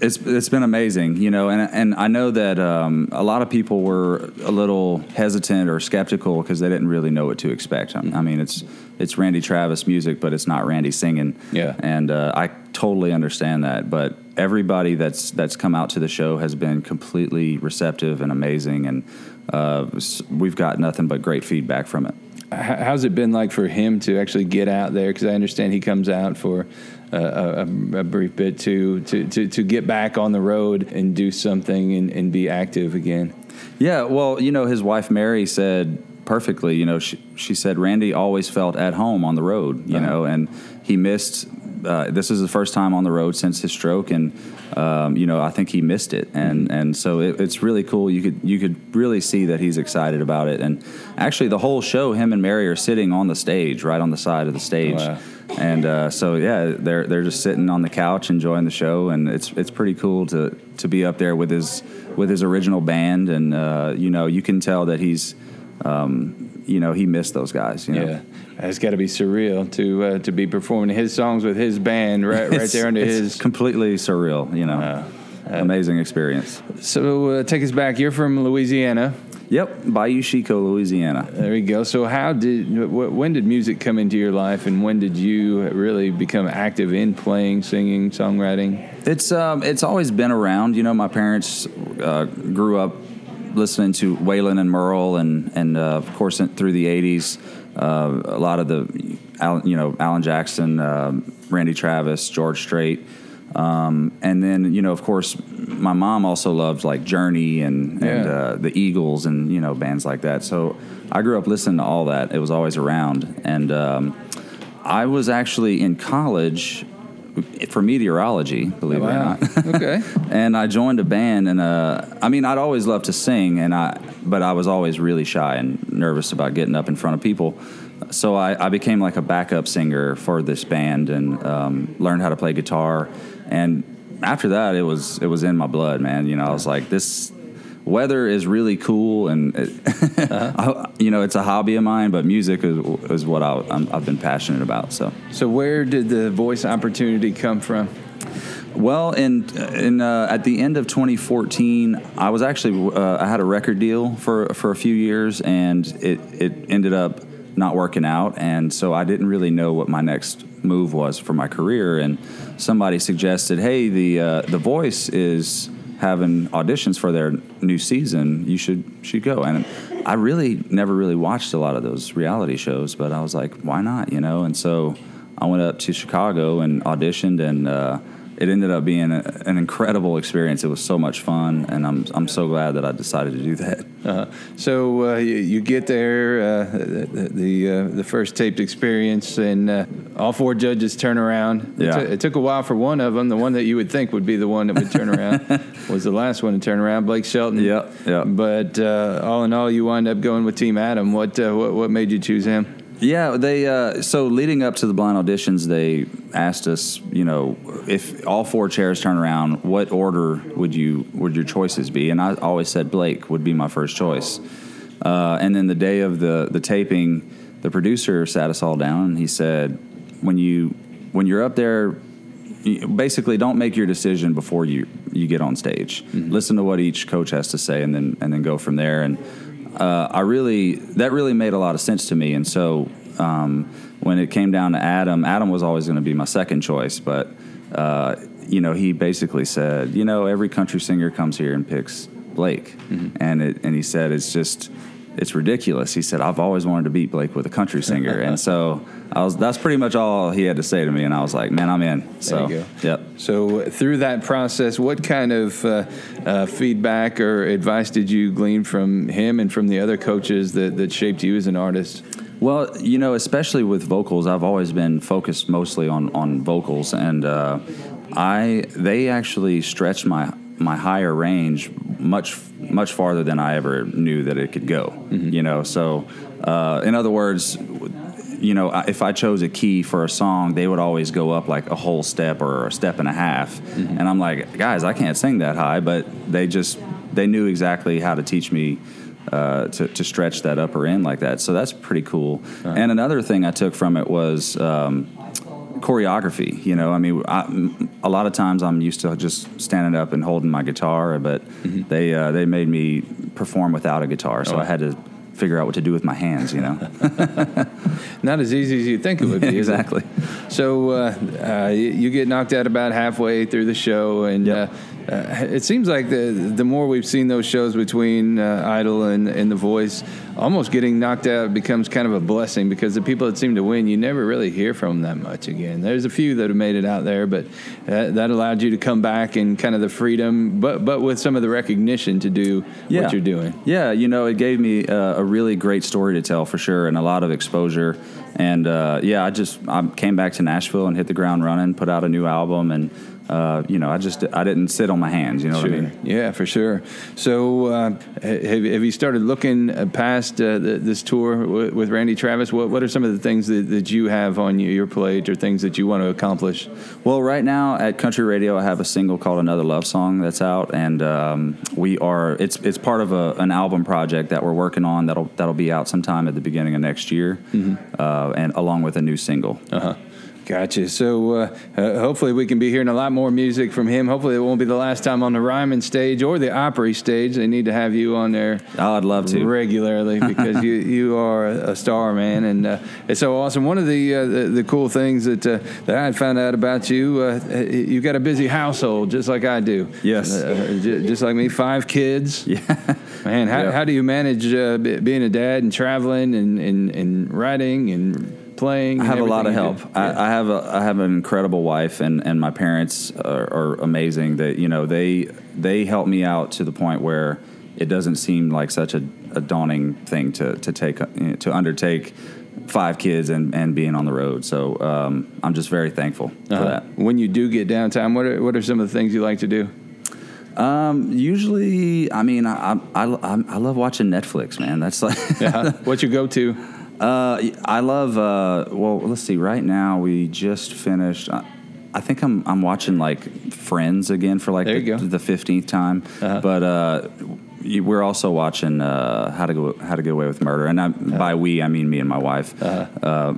It's it's been amazing, you know, and and I know that um, a lot of people were a little hesitant or skeptical because they didn't really know what to expect. I, I, mean, it's it's Randy Travis music, but it's not Randy singing. Yeah, and uh, I totally understand that, but everybody that's that's come out to the show has been completely receptive and amazing, and uh, we've got nothing but great feedback from it. How's it been like for him to actually get out there? Because I understand he comes out for a, a, a, brief bit to, to, to, to get back on the road and do something and, and be active again. Yeah, well, you know, his wife Mary said perfectly. You know, she, she said Randy always felt at home on the road. You uh-huh. know, and he missed uh, this is the first time on the road since his stroke, and um, you know I think he missed it, and and so it, it's really cool. You could you could really see that he's excited about it, and actually the whole show, him and Mary are sitting on the stage, right on the side of the stage. Wow. And uh, so yeah, they're they're just sitting on the couch enjoying the show, and it's it's pretty cool to to be up there with his with his original band, and uh, you know you can tell that he's um, you know he missed those guys. You know? Yeah, it's got to be surreal to uh, to be performing his songs with his band right right there under it's his. completely surreal. You know, amazing experience. So uh, take us back. You're from Louisiana. Yep, Bayou Chicot, Louisiana. There we go. So how did when did music come into your life, and when did you really become active in playing, singing, songwriting? It's um, it's always been around. You know, my parents uh, grew up listening to Waylon and Merle, and and uh, of course through the '80s, uh, a lot of the, Alan, you know, Alan Jackson, um, Randy Travis, George Strait, um, and then you know, of course, my mom also loved like Journey and and Yeah. uh, the Eagles and you know bands like that. So I grew up listening to all that. It was always around, and um, I was actually in college for meteorology, believe it or not. <laughs> okay. and I joined a band, and uh, I mean, I'd always loved to sing, and I, but I was always really shy and nervous about getting up in front of people. So I, I became like a backup singer for this band, and um, learned how to play guitar. And after that, it was it was in my blood, man. You know, I was like, this weather is really cool, and it, <laughs> I, you know, it's a hobby of mine. But music is, is what I, I've been passionate about. So. So where did the voice opportunity come from? Well, in in uh, at the end of 2014, I was actually uh, I had a record deal for for a few years, and it it ended up not working out, and so I didn't really know what my next move was for my career. And somebody suggested, "Hey, the uh, the Voice is having auditions for their new season. You should should go." And I really never really watched a lot of those reality shows, but I was like, "Why not?" You know, and so I went up to Chicago and auditioned, and uh, it ended up being a, an incredible experience. It was so much fun, and I'm I'm so glad that I decided to do that. Uh, so uh, you, you get there, uh, the the, uh, the first taped experience, and uh, all four judges turn around. It, Yeah. took- it took a while for one of them. The one that you would think would be the one that would turn around <laughs> was the last one to turn around, Blake Shelton. Yep, yep. But uh, all in all, you wind up going with Team Adam. What uh, what, what made you choose him? Yeah, they uh, so leading up to the blind auditions, they asked us, you know, if all four chairs turn around, what order would you would your choices be? And I always said Blake would be my first choice. Uh, and then the day of the the taping, the producer sat us all down and he said, when you when you're up there, basically don't make your decision before you you get on stage. Listen to what each coach has to say, and then and then go from there. And uh, I really that really made a lot of sense to me. And so um, when it came down to Adam, Adam was always going to be my second choice, but uh, you know he basically said, you know, every country singer comes here and picks Blake, and it and he said it's just. It's ridiculous. He said, "I've always wanted to beat Blake with a country singer," and so I was. That's pretty much all he had to say to me, and I was like, "Man, I'm in." So, There you go. Yep. So through that process, what kind of uh, uh, feedback or advice did you glean from him and from the other coaches that, that shaped you as an artist? Well, you know, especially with vocals, I've always been focused mostly on on vocals, and uh, I they actually stretched my my higher range much much farther than I ever knew that it could go. You know, so uh, in other words. You know, if I chose a key for a song, they would always go up like a whole step or a step and a half, and I'm like, guys, I can't sing that high, but they just they knew exactly how to teach me uh, to, to stretch that upper end like that. So that's pretty cool. And another thing I took from it was um, choreography. You know, I mean, I, a lot of times I'm used to just standing up and holding my guitar, but they uh, they made me perform without a guitar, so I had to figure out what to do with my hands. You know, <laughs> Not as easy as you think it would be. <laughs> exactly. So uh, uh, you you get knocked out about halfway through the show, and Yep. Uh, it seems like the the more we've seen those shows between uh, Idol and, and The Voice, almost getting knocked out becomes kind of a blessing because the people that seem to win, you never really hear from them that much again. There's a few that have made it out there, but that, that allowed you to come back and kind of the freedom, but but with some of the recognition to do what you're doing. Yeah, you know, it gave me uh, a really great story to tell for sure, and a lot of exposure. And uh, yeah, I just I came back to Nashville and hit the ground running, put out a new album, and uh, you know, I just I didn't sit on my hands. You know sure. what I mean? Yeah, for sure. So, uh, have, have you started looking uh, past uh, the, this tour with, with, Randy Travis? What What are some of the things that, that you have on your plate, or things that you want to accomplish? Well, right now at Country Radio, I have a single called "Another Love Song" that's out, and um, we are it's it's part of a, an album project that we're working on that'll that'll be out sometime at the beginning of next year, mm-hmm. Uh, and along with a new single. Uh huh. Gotcha. So uh, uh, hopefully we can be hearing a lot more music from him. Hopefully it won't be the last time on the Ryman stage or the Opry stage. They need to have you on there. Oh, I'd love to regularly <laughs> because you you are a star, man, and uh, it's so awesome. One of the uh, the, the, cool things that uh, that I found out about you, uh, you've got a busy household just like I do. Yes, just like me, five kids. Yeah, <laughs> man. How, yeah. how do you manage being a dad and traveling and, and, and writing and playing. I have a lot of help. I, I, have a I have an incredible wife, and, and my parents are, are, amazing. That you know they they help me out to the point where it doesn't seem like such a, a daunting thing to to take to undertake five kids and, and being on the road. So um, I'm just very thankful uh-huh. for that. When you do get downtime, what are, what are some of the things you like to do? Um, usually, I mean, I, I, I, I love watching Netflix, man. That's like, yeah. <laughs> what's your go to? Uh, I love. Uh, well, let's see. Right now, we just finished. I, I think I'm I'm watching like Friends again for like the fifteenth time. Uh-huh. But uh, we're also watching uh, How to Go How to Get Away with Murder, and I, uh-huh. by we I mean me and my wife. Uh-huh. Uh,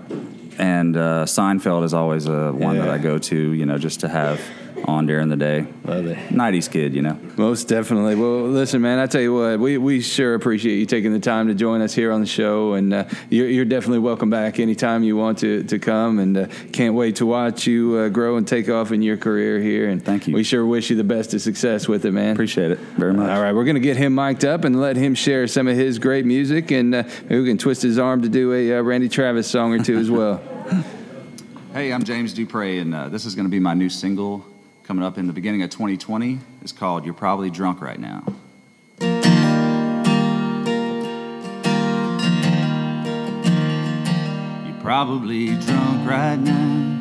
and uh, Seinfeld is always a one yeah. that I go to, you know, just to have on during the day. Love it. 90s kid, you know. Most definitely. Well, listen, man, I tell you what, we, we sure appreciate you taking the time to join us here on the show. And uh, you're, you're, definitely welcome back anytime you want to, to come. And uh, can't wait to watch you uh, grow and take off in your career here. And thank you. We sure wish you the best of success with it, man. Appreciate it very much. All right, we're going to get him mic'd up and let him share some of his great music. And uh, maybe we can twist his arm to do a uh, Randy Travis song or two as well. <laughs> Hey, I'm James Dupre, and uh, this is going to be my new single coming up in the beginning of 2020 is called You're Probably Drunk Right Now. You're probably drunk right now,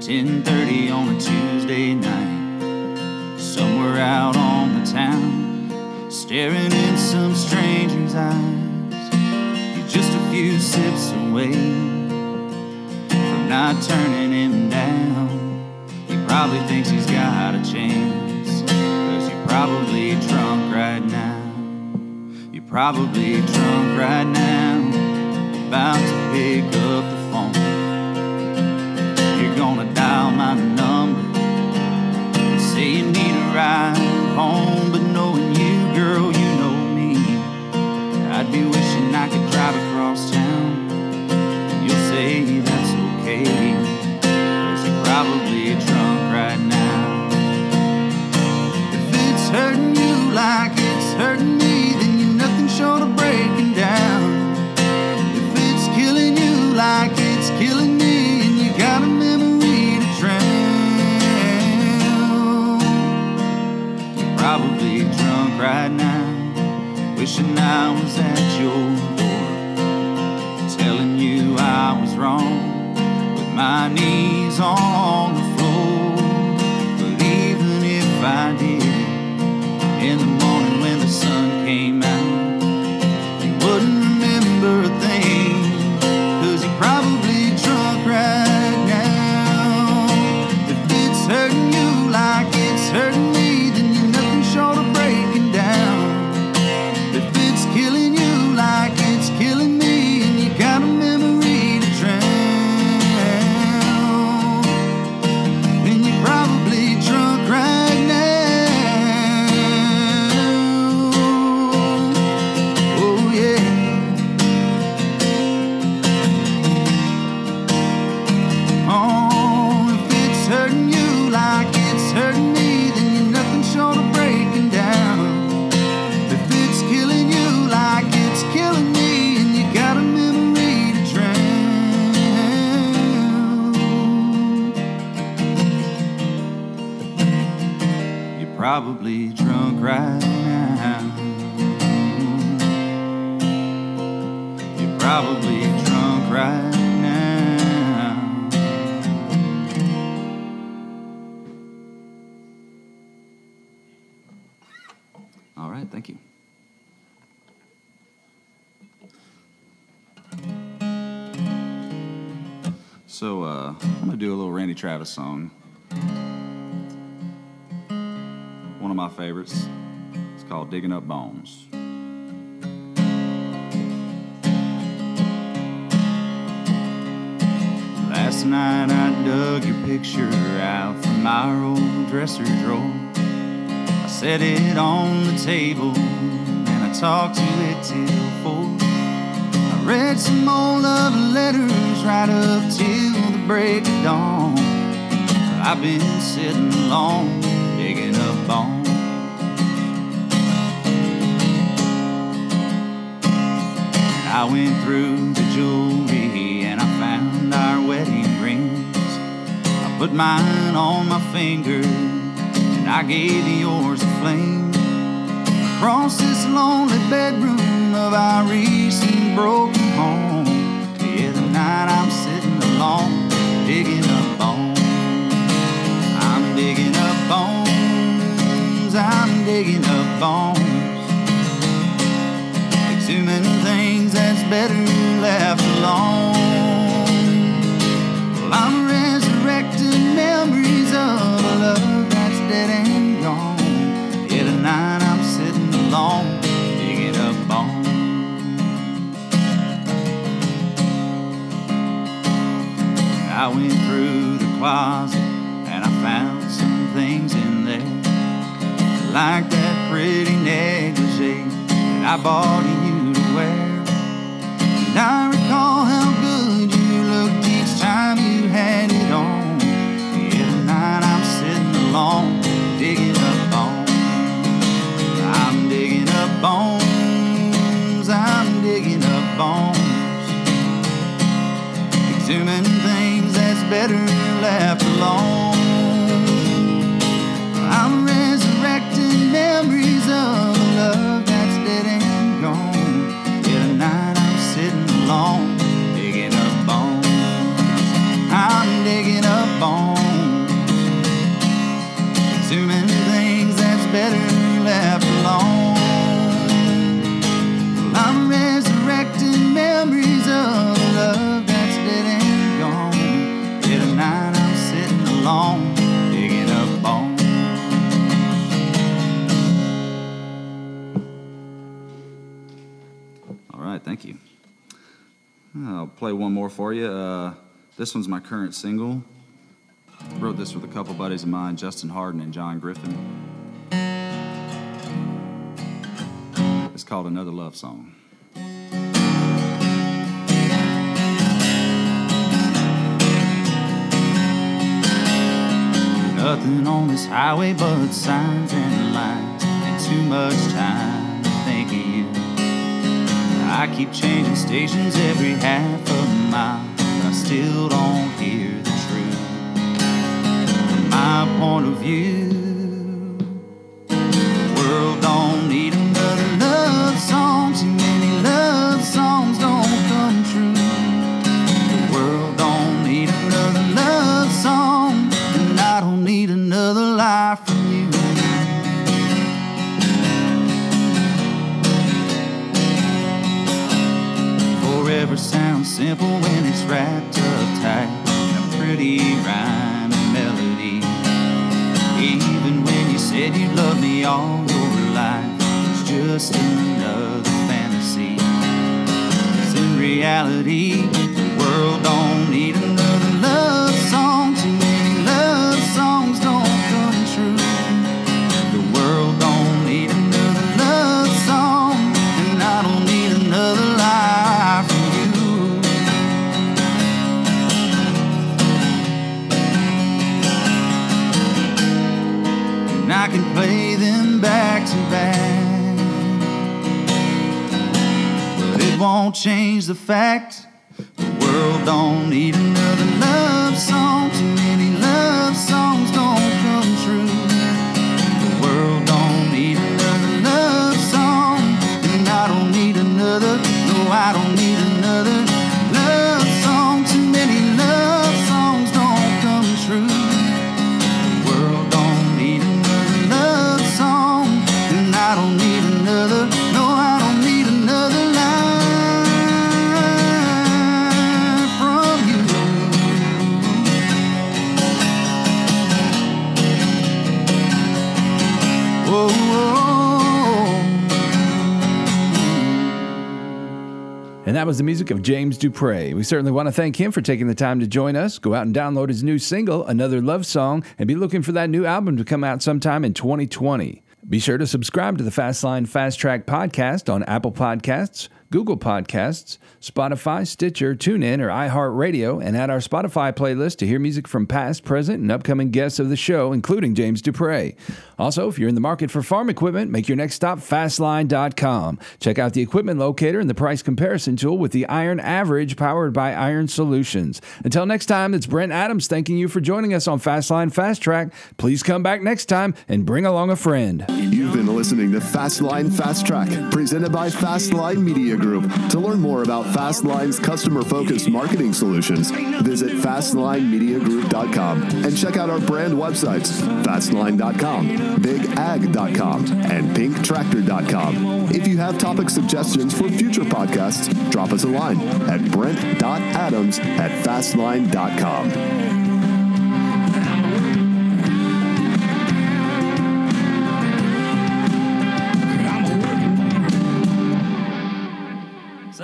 10:30 on a Tuesday night, somewhere out on the town, staring in some stranger's eyes. You're just a few sips away. From not turning him down probably thinks he's got a chance. Cause you're probably drunk right now. You're probably drunk right now. About to pick up the phone. probably drunk right now. You're probably drunk right now. All right, thank you. So, uh, I'm gonna do a little Randy Travis song. My favorites. It's called "Digging Up Bones." Last night I dug your picture out from our old dresser drawer. I set it on the table and I talked to it till four. I read some old love letters right up till the break of dawn. I've been sitting alone, I went through the jewelry and I found our wedding rings. I put mine on my finger and I gave the yours a flame. Across this lonely bedroom of our recent broken home. The night I'm sitting alone, digging up bones. I'm digging up bones. I'm digging up bones. Better left this one's my current single. Wrote this with a couple buddies of mine, Justin Harden and John Griffin. It's called Another Love Song. Nothing on this highway but signs and lights, and too much time to think of you. I keep changing stations every half a mile, I still don't hear the truth. From my point of view, the world don't need another love song. Too many love songs don't come true. The world don't need another love song, and I don't need another life from you. Forever sounds simple when wrapped up tight in a pretty rhyme and melody. Even when you said you loved me all your life, it's just another fantasy. 'Cause in reality, won't change the fact. The world don't need was the music of James Dupre. We certainly want to thank him for taking the time to join us. Go out and download his new single, Another Love Song, and be looking for that new album to come out sometime in 2020. Be sure to subscribe to the Fastline Fast Track podcast on Apple Podcasts, Google Podcasts, Spotify, Stitcher, TuneIn, or iHeartRadio, and add our Spotify playlist to hear music from past, present, and upcoming guests of the show, including James Dupre. Also, if you're in the market for farm equipment, make your next stop fastline.com. Check out the equipment locator and the price comparison tool with the Iron Average powered by Iron Solutions. Until next time, it's Brent Adams thanking you for joining us on Fastline Fast Track. Please come back next time and bring along a friend. You've been listening to Fastline Fast Track, presented by Fastline Media Group. To learn more about Fastline's customer focused marketing solutions, visit FastlineMediaGroup.com and check out our brand websites Fastline.com, BigAg.com, and PinkTractor.com. If you have topic suggestions for future podcasts, drop us a line at Brent.Adams at Fastline.com.